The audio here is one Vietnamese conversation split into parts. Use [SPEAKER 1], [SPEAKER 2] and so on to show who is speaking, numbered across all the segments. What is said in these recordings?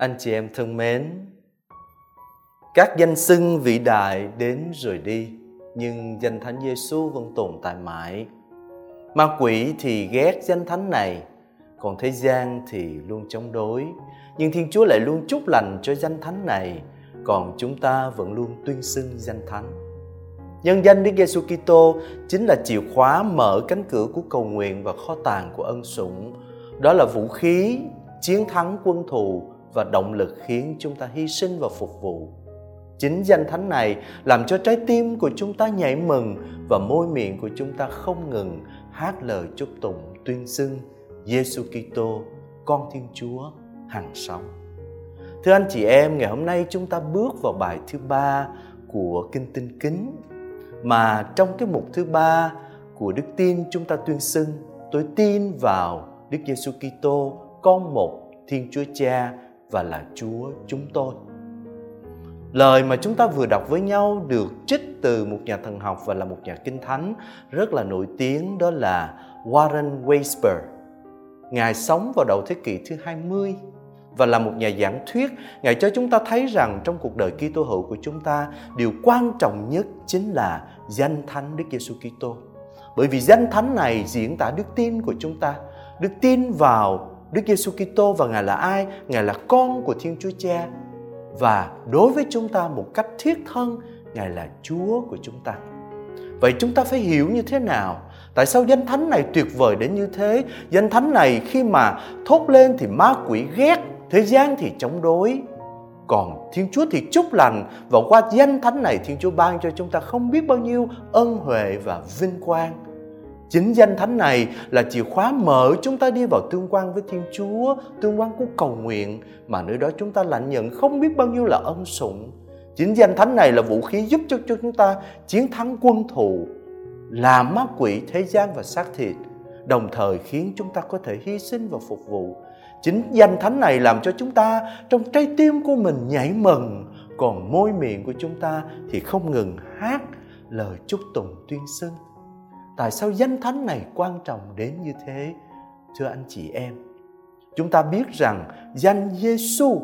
[SPEAKER 1] Anh chị em thân mến, các danh xưng vĩ đại đến rồi đi, nhưng danh thánh Giêsu vẫn tồn tại mãi. Ma quỷ thì ghét danh thánh này, còn thế gian thì luôn chống đối. Nhưng Thiên Chúa lại luôn chúc lành cho danh thánh này, còn chúng ta vẫn luôn tuyên xưng danh thánh. Nhân danh Đức Giêsu Kitô chính là chìa khóa mở cánh cửa của cầu nguyện và kho tàng của ân sủng. Đó là vũ khí chiến thắng quân thù và động lực khiến chúng ta hy sinh và phục vụ. Chính danh thánh này làm cho trái tim của chúng ta nhảy mừng và môi miệng của chúng ta không ngừng hát lời chúc tụng tuyên xưng Giêsu Kitô, con Thiên Chúa hằng sống. Thưa anh chị em, ngày hôm nay chúng ta bước vào bài thứ ba của Kinh Tinh Kính mà trong cái mục thứ ba của đức tin chúng ta tuyên xưng tôi tin vào Đức Giêsu Kitô, con một Thiên Chúa Cha và là Chúa chúng tôi. Lời mà chúng ta vừa đọc với nhau được trích từ một nhà thần học và là một nhà kinh thánh rất là nổi tiếng đó là Warren Weisberg. Ngài sống vào đầu thế kỷ thứ 20 và là một nhà giảng thuyết, Ngài cho chúng ta thấy rằng trong cuộc đời Kitô hữu của chúng ta, điều quan trọng nhất chính là danh thánh Đức Giêsu Kitô. Bởi vì danh thánh này diễn tả đức tin của chúng ta, đức tin vào Đức Giêsu Kitô và Ngài là ai? Ngài là con của Thiên Chúa Cha. Và đối với chúng ta một cách thiết thân, Ngài là Chúa của chúng ta. Vậy chúng ta phải hiểu như thế nào? Tại sao danh thánh này tuyệt vời đến như thế? Danh thánh này khi mà thốt lên thì ma quỷ ghét, thế gian thì chống đối. Còn Thiên Chúa thì chúc lành và qua danh thánh này Thiên Chúa ban cho chúng ta không biết bao nhiêu ân huệ và vinh quang. Chính danh thánh này là chìa khóa mở chúng ta đi vào tương quan với Thiên Chúa, tương quan của cầu nguyện mà nơi đó chúng ta lãnh nhận không biết bao nhiêu là ân sủng. Chính danh thánh này là vũ khí giúp cho chúng ta chiến thắng quân thù, làm ma quỷ thế gian và xác thịt, đồng thời khiến chúng ta có thể hy sinh và phục vụ. Chính danh thánh này làm cho chúng ta trong trái tim của mình nhảy mừng, còn môi miệng của chúng ta thì không ngừng hát lời chúc tụng tuyên xưng tại sao danh thánh này quan trọng đến như thế thưa anh chị em chúng ta biết rằng danh Giêsu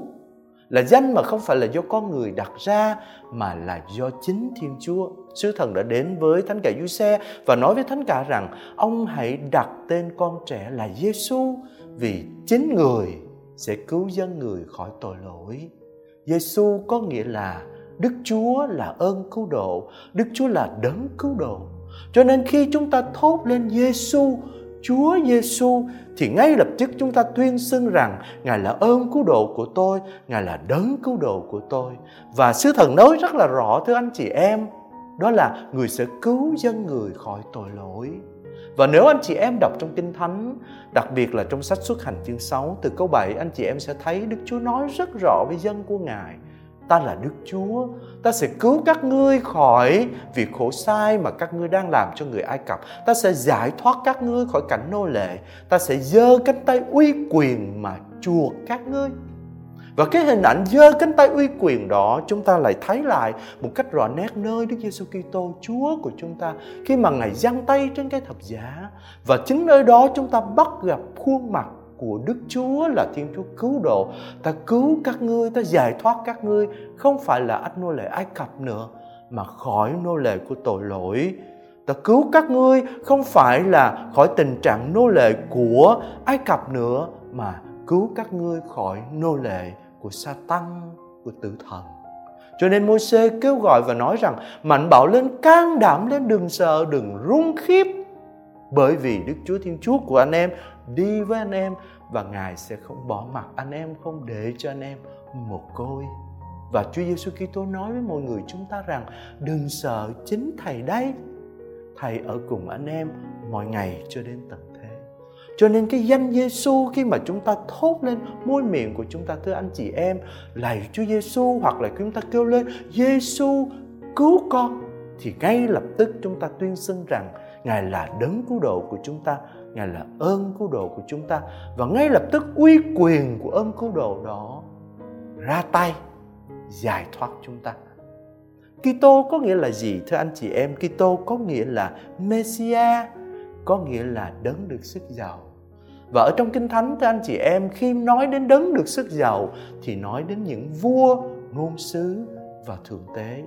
[SPEAKER 1] là danh mà không phải là do con người đặt ra mà là do chính Thiên Chúa. Sứ thần đã đến với thánh cả Giuse và nói với thánh cả rằng ông hãy đặt tên con trẻ là Giêsu vì chính người sẽ cứu dân người khỏi tội lỗi. Giêsu có nghĩa là Đức Chúa là ơn cứu độ, Đức Chúa là đấng cứu độ. Cho nên khi chúng ta thốt lên Giêsu, Chúa Giêsu thì ngay lập tức chúng ta tuyên xưng rằng Ngài là ơn cứu độ của tôi, Ngài là đấng cứu độ của tôi. Và sứ thần nói rất là rõ thưa anh chị em, đó là người sẽ cứu dân người khỏi tội lỗi. Và nếu anh chị em đọc trong Kinh Thánh, đặc biệt là trong sách xuất hành chương 6 từ câu 7, anh chị em sẽ thấy Đức Chúa nói rất rõ với dân của Ngài ta là Đức Chúa, ta sẽ cứu các ngươi khỏi việc khổ sai mà các ngươi đang làm cho người Ai Cập. Ta sẽ giải thoát các ngươi khỏi cảnh nô lệ. Ta sẽ giơ cánh tay uy quyền mà chuộc các ngươi. Và cái hình ảnh giơ cánh tay uy quyền đó chúng ta lại thấy lại một cách rõ nét nơi Đức Giêsu Kitô Chúa của chúng ta khi mà Ngài giăng tay trên cái thập giá và chính nơi đó chúng ta bắt gặp khuôn mặt của Đức Chúa là Thiên Chúa cứu độ. Ta cứu các ngươi, ta giải thoát các ngươi, không phải là ách nô lệ Ai Cập nữa, mà khỏi nô lệ của tội lỗi. Ta cứu các ngươi không phải là khỏi tình trạng nô lệ của Ai Cập nữa, mà cứu các ngươi khỏi nô lệ của sa tăng, của tử thần. Cho nên môi xê kêu gọi và nói rằng mạnh bạo lên can đảm lên đừng sợ đừng run khiếp bởi vì Đức Chúa Thiên Chúa của anh em đi với anh em và Ngài sẽ không bỏ mặc anh em, không để cho anh em một côi. Và Chúa Giêsu Kitô nói với mọi người chúng ta rằng đừng sợ chính Thầy đây. Thầy ở cùng anh em mọi ngày cho đến tận thế. Cho nên cái danh Giêsu khi mà chúng ta thốt lên môi miệng của chúng ta thưa anh chị em, lạy Chúa Giêsu hoặc là chúng ta kêu lên Giêsu cứu con thì ngay lập tức chúng ta tuyên xưng rằng Ngài là đấng cứu độ của chúng ta, Ngài là ơn cứu độ của chúng ta và ngay lập tức uy quyền của ơn cứu độ đó ra tay giải thoát chúng ta. Kitô có nghĩa là gì thưa anh chị em? Kitô có nghĩa là Messiah, có nghĩa là đấng được sức giàu. và ở trong Kinh Thánh thưa anh chị em khi nói đến đấng được sức giàu thì nói đến những vua, ngôn sứ và thượng tế.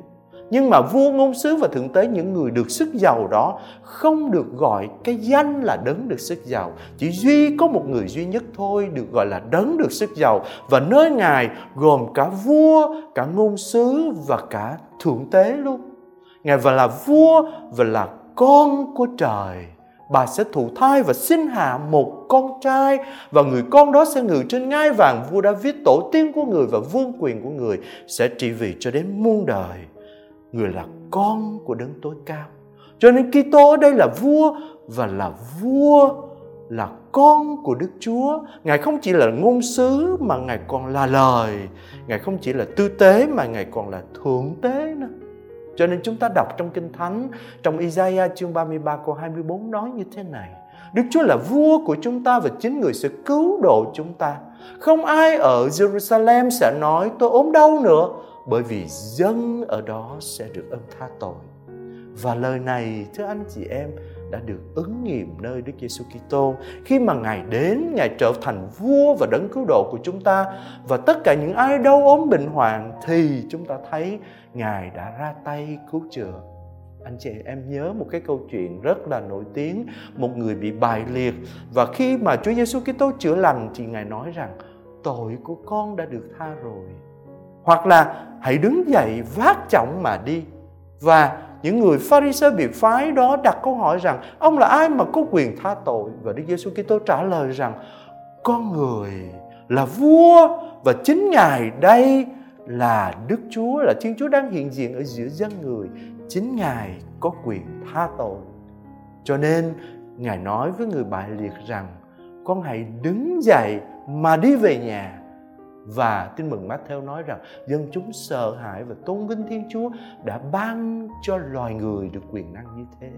[SPEAKER 1] Nhưng mà vua ngôn sứ và thượng tế những người được sức giàu đó không được gọi cái danh là đấng được sức giàu. Chỉ duy có một người duy nhất thôi được gọi là đấng được sức giàu. Và nơi Ngài gồm cả vua, cả ngôn sứ và cả thượng tế luôn. Ngài và là vua và là con của trời bà sẽ thụ thai và sinh hạ một con trai và người con đó sẽ ngự trên ngai vàng vua David tổ tiên của người và vương quyền của người sẽ trị vì cho đến muôn đời. Người là con của đấng tối cao. Cho nên Kitô ở đây là vua và là vua là con của Đức Chúa. Ngài không chỉ là ngôn sứ mà Ngài còn là lời. Ngài không chỉ là tư tế mà Ngài còn là thượng tế nữa. Cho nên chúng ta đọc trong Kinh Thánh, trong Isaiah chương 33 câu 24 nói như thế này. Đức Chúa là vua của chúng ta và chính người sẽ cứu độ chúng ta. Không ai ở Jerusalem sẽ nói tôi ốm đau nữa bởi vì dân ở đó sẽ được ân tha tội. Và lời này thưa anh chị em đã được ứng nghiệm nơi Đức Giêsu Kitô khi mà Ngài đến, Ngài trở thành vua và đấng cứu độ của chúng ta và tất cả những ai đau ốm bệnh hoạn thì chúng ta thấy Ngài đã ra tay cứu chữa. Anh chị em nhớ một cái câu chuyện rất là nổi tiếng, một người bị bại liệt và khi mà Chúa Giêsu Kitô chữa lành thì Ngài nói rằng tội của con đã được tha rồi. Hoặc là hãy đứng dậy vác trọng mà đi. Và những người Pharisee bị phái đó đặt câu hỏi rằng, ông là ai mà có quyền tha tội? Và Đức Giêsu Kitô trả lời rằng, con người là vua và chính ngài đây là Đức Chúa, là Thiên Chúa đang hiện diện ở giữa dân người. Chính ngài có quyền tha tội. Cho nên, ngài nói với người bại liệt rằng, con hãy đứng dậy mà đi về nhà và tin mừng Matthew nói rằng dân chúng sợ hãi và tôn vinh Thiên Chúa đã ban cho loài người được quyền năng như thế.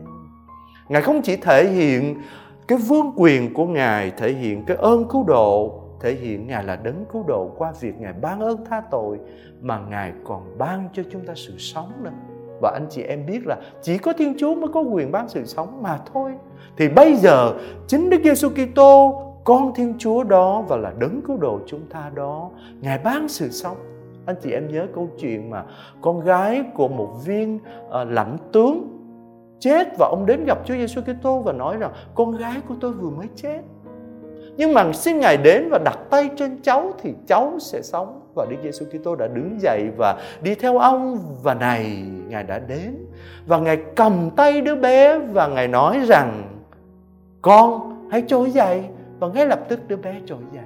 [SPEAKER 1] Ngài không chỉ thể hiện cái vương quyền của Ngài, thể hiện cái ơn cứu độ, thể hiện Ngài là đấng cứu độ qua việc Ngài ban ơn tha tội mà Ngài còn ban cho chúng ta sự sống nữa. Và anh chị em biết là chỉ có Thiên Chúa mới có quyền ban sự sống mà thôi. Thì bây giờ chính Đức Giêsu Kitô con Thiên Chúa đó và là đấng cứu độ chúng ta đó, Ngài ban sự sống. Anh chị em nhớ câu chuyện mà con gái của một viên uh, lãnh tướng chết và ông đến gặp Chúa Giêsu Kitô và nói rằng con gái của tôi vừa mới chết. Nhưng mà xin Ngài đến và đặt tay trên cháu thì cháu sẽ sống. Và Đức Giêsu Kitô đã đứng dậy và đi theo ông và này Ngài đã đến và Ngài cầm tay đứa bé và Ngài nói rằng con hãy trỗi dậy và ngay lập tức đứa bé trỗi dậy.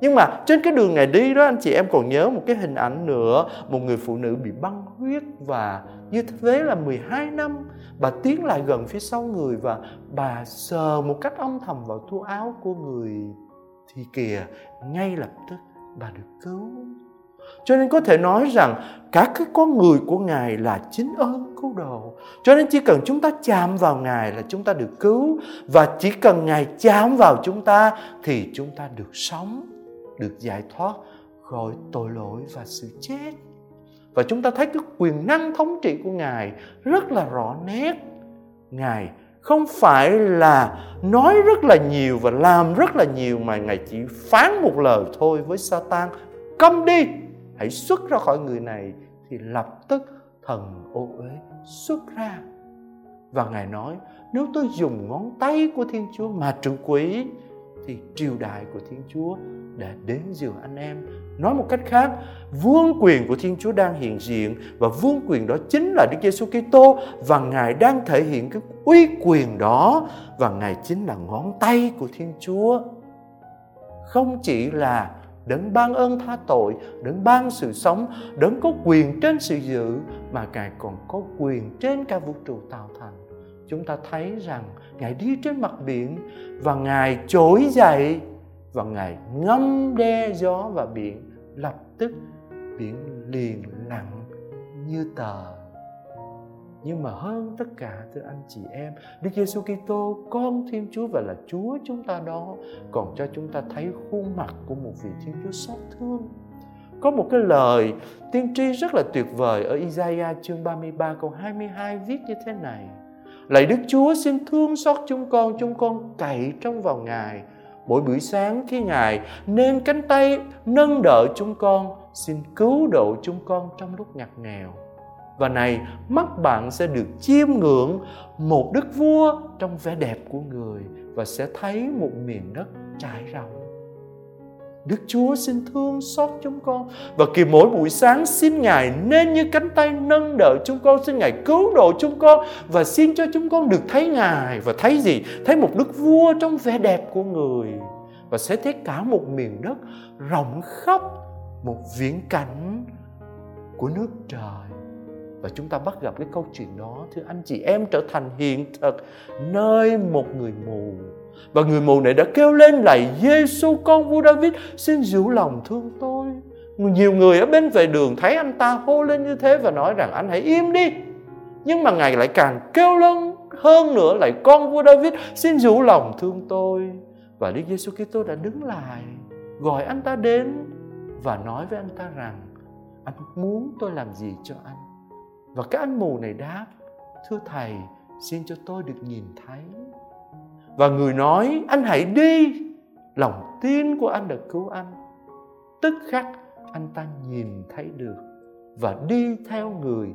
[SPEAKER 1] Nhưng mà trên cái đường ngày đi đó, anh chị em còn nhớ một cái hình ảnh nữa. Một người phụ nữ bị băng huyết và như thế là 12 năm. Bà tiến lại gần phía sau người và bà sờ một cách âm thầm vào thua áo của người Thì kìa, ngay lập tức bà được cứu cho nên có thể nói rằng các cái con người của Ngài là chính ơn cứu độ. Cho nên chỉ cần chúng ta chạm vào Ngài là chúng ta được cứu và chỉ cần Ngài chạm vào chúng ta thì chúng ta được sống, được giải thoát khỏi tội lỗi và sự chết. Và chúng ta thấy cái quyền năng thống trị của Ngài rất là rõ nét. Ngài không phải là nói rất là nhiều và làm rất là nhiều mà Ngài chỉ phán một lời thôi với Satan câm đi hãy xuất ra khỏi người này thì lập tức thần ô uế xuất ra. Và ngài nói, nếu tôi dùng ngón tay của thiên chúa mà trừ quỷ thì triều đại của thiên chúa đã đến giường anh em. Nói một cách khác, vương quyền của thiên chúa đang hiện diện và vương quyền đó chính là đức giêsu kitô và ngài đang thể hiện cái uy quyền đó và ngài chính là ngón tay của thiên chúa. Không chỉ là đấng ban ơn tha tội, đấng ban sự sống, đấng có quyền trên sự giữ, mà ngài còn có quyền trên cả vũ trụ tạo thành. Chúng ta thấy rằng ngài đi trên mặt biển và ngài trỗi dậy và ngài ngâm đe gió và biển, lập tức biển liền lặng như tờ nhưng mà hơn tất cả thưa anh chị em Đức Giêsu Kitô con Thiên Chúa và là Chúa chúng ta đó còn cho chúng ta thấy khuôn mặt của một vị Thiên Chúa xót thương có một cái lời tiên tri rất là tuyệt vời ở Isaiah chương 33 câu 22 viết như thế này Lạy Đức Chúa xin thương xót chúng con, chúng con cậy trong vào Ngài. mỗi buổi sáng khi Ngài nên cánh tay nâng đỡ chúng con, xin cứu độ chúng con trong lúc ngặt nghèo. Và này, mắt bạn sẽ được chiêm ngưỡng một đức vua trong vẻ đẹp của người và sẽ thấy một miền đất trải rộng. Đức Chúa xin thương xót chúng con Và kỳ mỗi buổi sáng xin Ngài nên như cánh tay nâng đỡ chúng con Xin Ngài cứu độ chúng con Và xin cho chúng con được thấy Ngài Và thấy gì? Thấy một đức vua trong vẻ đẹp của người Và sẽ thấy cả một miền đất rộng khắp Một viễn cảnh của nước trời và chúng ta bắt gặp cái câu chuyện đó. Thưa anh chị, em trở thành hiện thực nơi một người mù. Và người mù này đã kêu lên lạy Giêsu con vua David, xin giữ lòng thương tôi. Nhiều người ở bên vệ đường thấy anh ta hô lên như thế và nói rằng, anh hãy im đi. Nhưng mà ngài lại càng kêu lên hơn nữa, lại, con vua David, xin giữ lòng thương tôi. Và Đức Giêsu Kitô đã đứng lại, gọi anh ta đến và nói với anh ta rằng, anh muốn tôi làm gì cho anh? Và cái anh mù này đáp, thưa thầy, xin cho tôi được nhìn thấy. Và người nói, anh hãy đi, lòng tin của anh đã cứu anh. Tức khắc, anh ta nhìn thấy được và đi theo người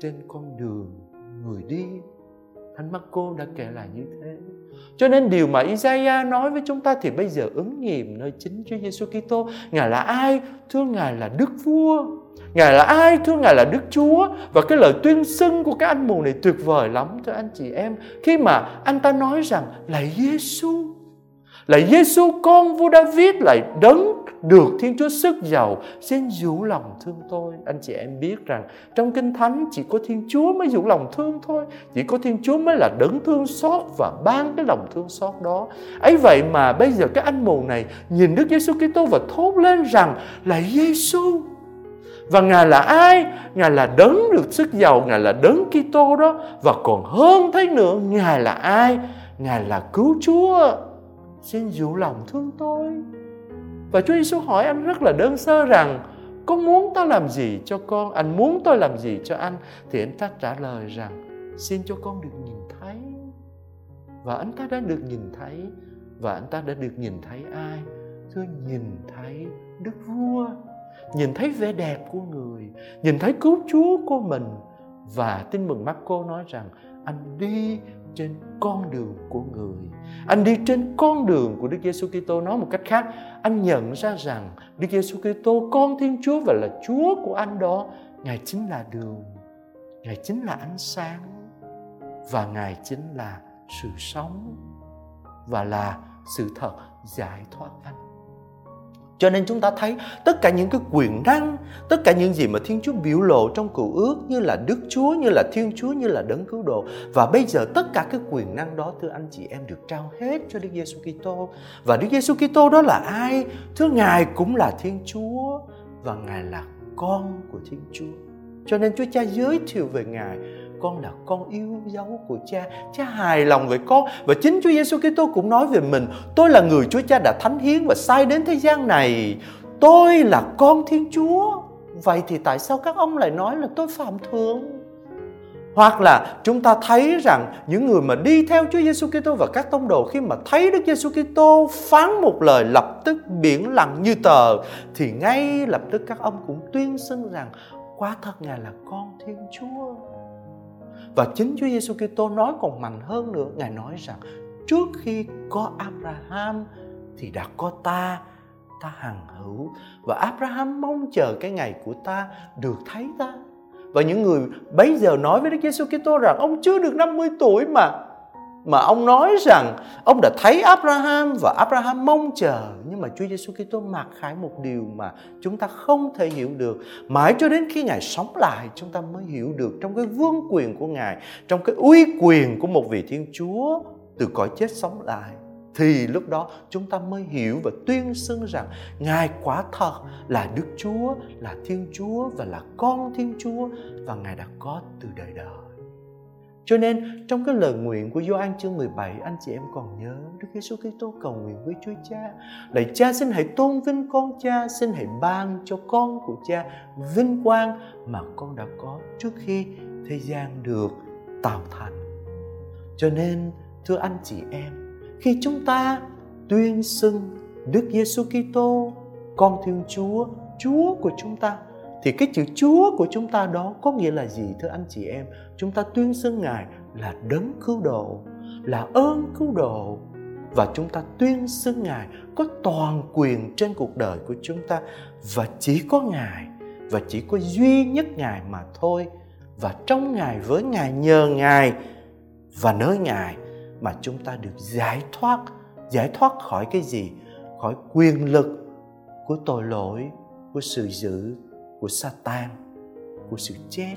[SPEAKER 1] trên con đường người đi. Thánh cô đã kể lại như thế. Cho nên điều mà Isaiah nói với chúng ta thì bây giờ ứng nghiệm nơi chính Chúa Giêsu Kitô. Ngài là ai? Thưa Ngài là Đức Vua. Ngài là ai? Thưa Ngài là Đức Chúa. Và cái lời tuyên xưng của các anh mù này tuyệt vời lắm thưa anh chị em. Khi mà anh ta nói rằng là Giêsu là Giêsu con vua David lại đấng được Thiên Chúa sức giàu xin dũ lòng thương tôi. Anh chị em biết rằng trong Kinh Thánh chỉ có Thiên Chúa mới dũ lòng thương thôi. Chỉ có Thiên Chúa mới là đấng thương xót và ban cái lòng thương xót đó. ấy vậy mà bây giờ các anh mù này nhìn Đức Giêsu Kitô và thốt lên rằng là Giêsu và Ngài là ai? Ngài là đấng được sức giàu, Ngài là đấng Kitô đó và còn hơn thế nữa, Ngài là ai? Ngài là cứu Chúa. Xin giữ lòng thương tôi. Và Chúa Giêsu hỏi anh rất là đơn sơ rằng con muốn ta làm gì cho con? Anh muốn tôi làm gì cho anh? Thì anh ta trả lời rằng, xin cho con được nhìn thấy. Và anh ta đã được nhìn thấy, và anh ta đã được nhìn thấy ai? Thưa nhìn thấy Đức Vua, nhìn thấy vẻ đẹp của người, nhìn thấy cứu chúa của mình và tin mừng mắt cô nói rằng, anh đi trên con đường của người. Anh đi trên con đường của Đức Giêsu Kitô. Nói một cách khác, anh nhận ra rằng Đức Giêsu Kitô, con Thiên Chúa và là Chúa của anh đó, Ngài chính là đường, Ngài chính là ánh sáng, và Ngài chính là sự sống và là sự thật giải thoát anh cho nên chúng ta thấy tất cả những cái quyền năng, tất cả những gì mà Thiên Chúa biểu lộ trong cựu ước như là Đức Chúa, như là Thiên Chúa, như là đấng cứu độ. Và bây giờ tất cả cái quyền năng đó thưa anh chị em được trao hết cho Đức Giêsu Kitô. Và Đức Giêsu Kitô đó là ai? Thưa Ngài cũng là Thiên Chúa và Ngài là con của Thiên Chúa. Cho nên Chúa Cha giới thiệu về Ngài con là con yêu dấu của cha. Cha hài lòng về con. Và chính Chúa Giêsu Kitô cũng nói về mình. Tôi là người Chúa Cha đã thánh hiến và sai đến thế gian này. Tôi là con Thiên Chúa. Vậy thì tại sao các ông lại nói là tôi phạm thượng? Hoặc là chúng ta thấy rằng những người mà đi theo Chúa Giêsu Kitô và các tông đồ khi mà thấy Đức Giêsu Kitô phán một lời lập tức biển lặng như tờ, thì ngay lập tức các ông cũng tuyên xưng rằng, quá thật Ngài là con Thiên Chúa. Và chính Chúa Giêsu Kitô nói còn mạnh hơn nữa, Ngài nói rằng trước khi có Abraham thì đã có ta, ta hằng hữu. Và Abraham mong chờ cái ngày của ta được thấy ta. Và những người bấy giờ nói với Đức Giêsu Kitô rằng ông chưa được 50 tuổi mà mà ông nói rằng ông đã thấy Abraham và Abraham mong chờ nhưng mà Chúa Giêsu Kitô mặc khải một điều mà chúng ta không thể hiểu được mãi cho đến khi ngài sống lại chúng ta mới hiểu được trong cái vương quyền của ngài trong cái uy quyền của một vị Thiên Chúa từ cõi chết sống lại thì lúc đó chúng ta mới hiểu và tuyên xưng rằng Ngài quả thật là Đức Chúa, là Thiên Chúa và là con Thiên Chúa và Ngài đã có từ đời đời. Cho nên trong cái lời nguyện của Gioan chương 17 anh chị em còn nhớ Đức Giêsu Kitô cầu nguyện với Chúa Cha. Lạy Cha xin hãy tôn vinh con Cha Xin hãy ban cho con của Cha vinh quang mà con đã có trước khi thế gian được tạo thành. Cho nên thưa anh chị em Khi chúng ta tuyên xưng Đức Giêsu Kitô con Thiên Chúa, Chúa của chúng ta thì cái chữ Chúa của chúng ta đó có nghĩa là gì thưa anh chị em? Chúng ta tuyên xưng Ngài là đấng cứu độ, là ơn cứu độ. Và chúng ta tuyên xưng Ngài có toàn quyền trên cuộc đời của chúng ta. Và chỉ có Ngài và chỉ có duy nhất Ngài mà thôi. Và trong Ngài với Ngài nhờ Ngài và nơi Ngài mà chúng ta được giải thoát. Giải thoát khỏi cái gì? Khỏi quyền lực của tội lỗi của sự dữ của Satan, của sự chết.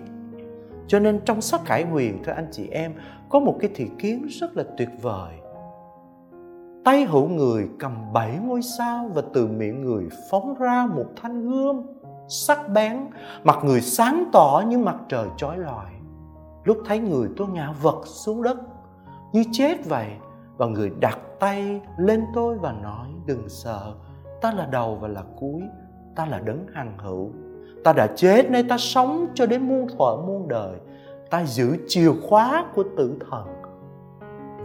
[SPEAKER 1] Cho nên trong sách Khải Huyền, thưa anh chị em, có một cái thị kiến rất là tuyệt vời. Tay hữu người cầm bảy ngôi sao và từ miệng người phóng ra một thanh gươm sắc bén. Mặt người sáng tỏ như mặt trời chói lọi. Lúc thấy người tôi ngã vật xuống đất như chết vậy, và người đặt tay lên tôi và nói, đừng sợ, ta là đầu và là cuối, ta là đấng hằng hữu ta đã chết nay ta sống cho đến muôn thuở muôn đời. Ta giữ chìa khóa của tử thần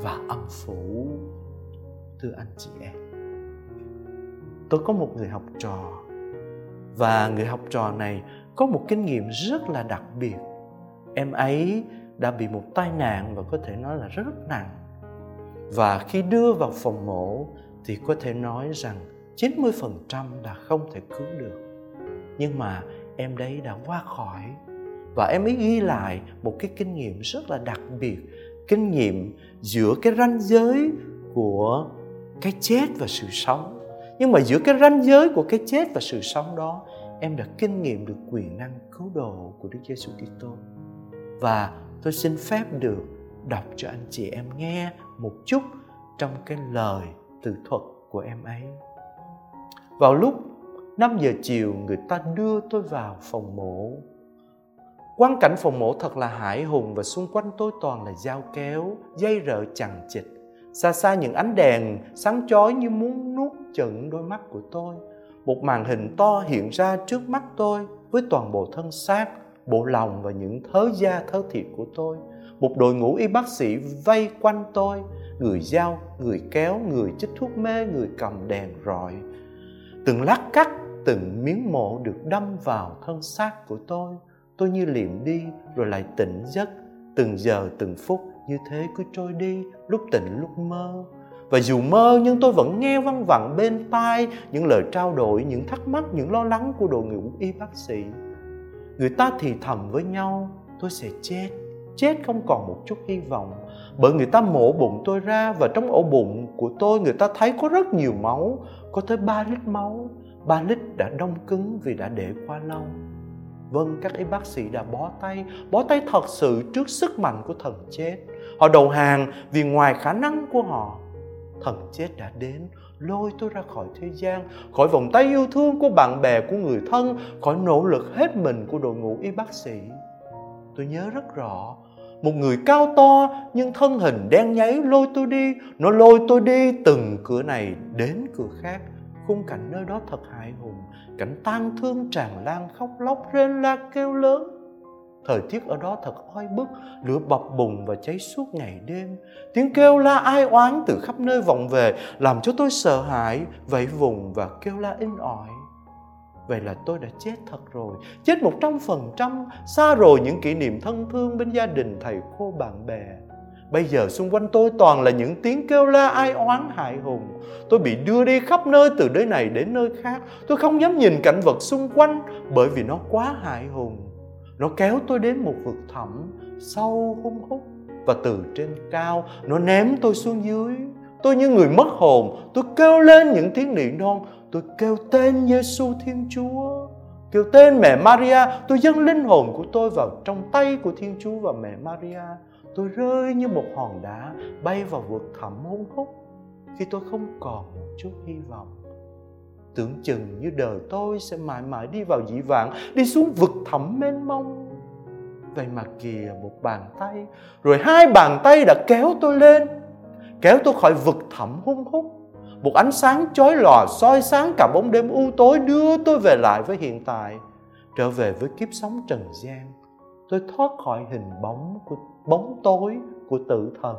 [SPEAKER 1] và âm phủ. Thưa anh chị em, tôi có một người học trò. Và người học trò này có một kinh nghiệm rất là đặc biệt. Em ấy đã bị một tai nạn và có thể nói là rất nặng. Và khi đưa vào phòng mổ thì có thể nói rằng 90% là không thể cứu được. Nhưng mà em đấy đã qua khỏi. Và em ấy ghi lại một cái kinh nghiệm rất là đặc biệt, kinh nghiệm giữa cái ranh giới của cái chết và sự sống. Nhưng mà giữa cái ranh giới của cái chết và sự sống đó, em đã kinh nghiệm được quyền năng cứu độ của Đức Giêsu Kitô. Và tôi xin phép được đọc cho anh chị em nghe một chút trong cái lời từ thuật của em ấy. Vào lúc 5 giờ chiều người ta đưa tôi vào phòng mổ Quang cảnh phòng mổ thật là hải hùng và xung quanh tôi toàn là dao kéo, dây rợ chằng chịt. Xa xa những ánh đèn sáng chói như muốn nuốt chửng đôi mắt của tôi. Một màn hình to hiện ra trước mắt tôi với toàn bộ thân xác, bộ lòng và những thớ da thớ thịt của tôi. Một đội ngũ y bác sĩ vây quanh tôi, người dao, người kéo, người chích thuốc mê, người cầm đèn rọi. Từng lát cắt, từng miếng mộ được đâm vào thân xác của tôi. Tôi như liệm đi, rồi lại tỉnh giấc. Từng giờ, từng phút như thế cứ trôi đi, lúc tỉnh, lúc mơ. Và dù mơ, nhưng tôi vẫn nghe văng vẳng bên tai những lời trao đổi, những thắc mắc, những lo lắng của đội ngũ y bác sĩ. Người ta thì thầm với nhau, tôi sẽ chết. Chết không còn một chút hy vọng. Bởi người ta mổ bụng tôi ra và trong ổ bụng của tôi người ta thấy có rất nhiều máu, có tới 3 lít máu. Ba lít đã đông cứng vì đã để quá lâu Vâng, các y bác sĩ đã bó tay, bó tay thật sự trước sức mạnh của thần chết. Họ đầu hàng vì ngoài khả năng của họ. Thần chết đã đến, lôi tôi ra khỏi thế gian, khỏi vòng tay yêu thương của bạn bè, của người thân, khỏi nỗ lực hết mình của đội ngũ y bác sĩ. Tôi nhớ rất rõ, một người cao to nhưng thân hình đen nháy lôi tôi đi, nó lôi tôi đi từng cửa này đến cửa khác khung cảnh nơi đó thật hại hùng, cảnh tang thương tràn lan khóc lóc, rên la kêu lớn. Thời tiết ở đó thật oi bức, lửa bập bùng và cháy suốt ngày đêm. Tiếng kêu la ai oán từ khắp nơi vọng về, làm cho tôi sợ hãi, vẫy vùng và kêu la in ỏi. Vậy là tôi đã chết thật rồi, Chết một trăm phần trăm, Xa rồi những kỷ niệm thân thương bên gia đình, thầy cô bạn bè. Bây giờ xung quanh tôi toàn là những tiếng kêu la ai oán hại hùng. Tôi bị đưa đi khắp nơi từ nơi này đến nơi khác. Tôi không dám nhìn cảnh vật xung quanh bởi vì nó quá hại hùng. Nó kéo tôi đến một vực thẳm sâu hung hút và từ trên cao nó ném tôi xuống dưới. Tôi như người mất hồn, tôi kêu lên những tiếng nỉ non, tôi kêu tên Giêsu Thiên Chúa. Kêu tên mẹ Maria, tôi dâng linh hồn của tôi vào trong tay của Thiên Chúa và mẹ Maria tôi rơi như một hòn đá bay vào vực thẳm hung hút khi tôi không còn một chút hy vọng. Tưởng chừng như đời tôi sẽ mãi mãi đi vào dĩ vãng, đi xuống vực thẳm mênh mông. Vậy mà kìa, một bàn tay, rồi hai bàn tay đã kéo tôi lên, kéo tôi khỏi vực thẳm hung hút một ánh sáng chói lòa soi sáng cả bóng đêm u tối đưa tôi về lại với hiện tại, trở về với kiếp sống trần gian tôi thoát khỏi hình bóng của, bóng tối của tự thần.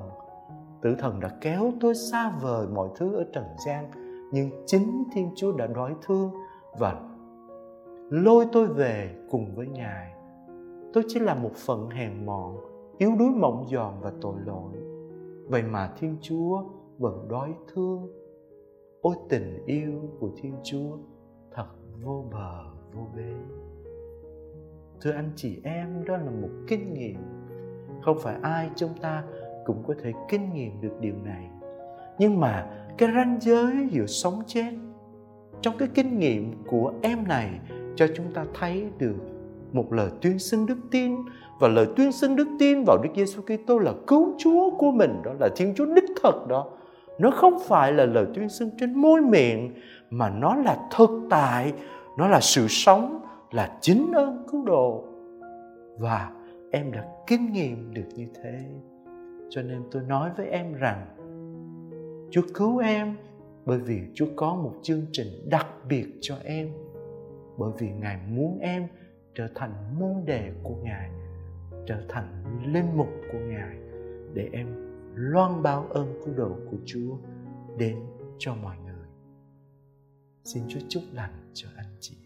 [SPEAKER 1] Tử thần đã kéo tôi xa vời mọi thứ ở trần gian, nhưng chính thiên chúa đã đói thương và lôi tôi về cùng với ngài. Tôi chỉ là một phận hèn mọn, yếu đuối mộng giòn và tội lỗi. Vậy mà thiên chúa vẫn đói thương. Ôi tình yêu của thiên chúa thật vô bờ, vô bến thưa anh chị em, đó là một kinh nghiệm. Không phải ai trong ta cũng có thể kinh nghiệm được điều này. Nhưng mà cái ranh giới giữa sống chết trong cái kinh nghiệm của em này cho chúng ta thấy được một lời tuyên xưng đức tin. Và lời tuyên xưng đức tin vào Đức Giêsu Kitô là cứu Chúa của mình, đó là Thiên Chúa đích thực đó. Nó không phải là lời tuyên xưng trên môi miệng, mà nó là thực tại, nó là sự sống là chính ơn cứu độ. Và em đã kinh nghiệm được như thế. Cho nên tôi nói với em rằng, chúa cứu em bởi vì chúa có một chương trình đặc biệt cho em. Bởi vì ngài muốn em trở thành môn đề của ngài, trở thành linh mục của ngài, để em loan báo ơn cứu độ của chúa đến cho mọi người. Xin chúa chúc lành cho anh chị. em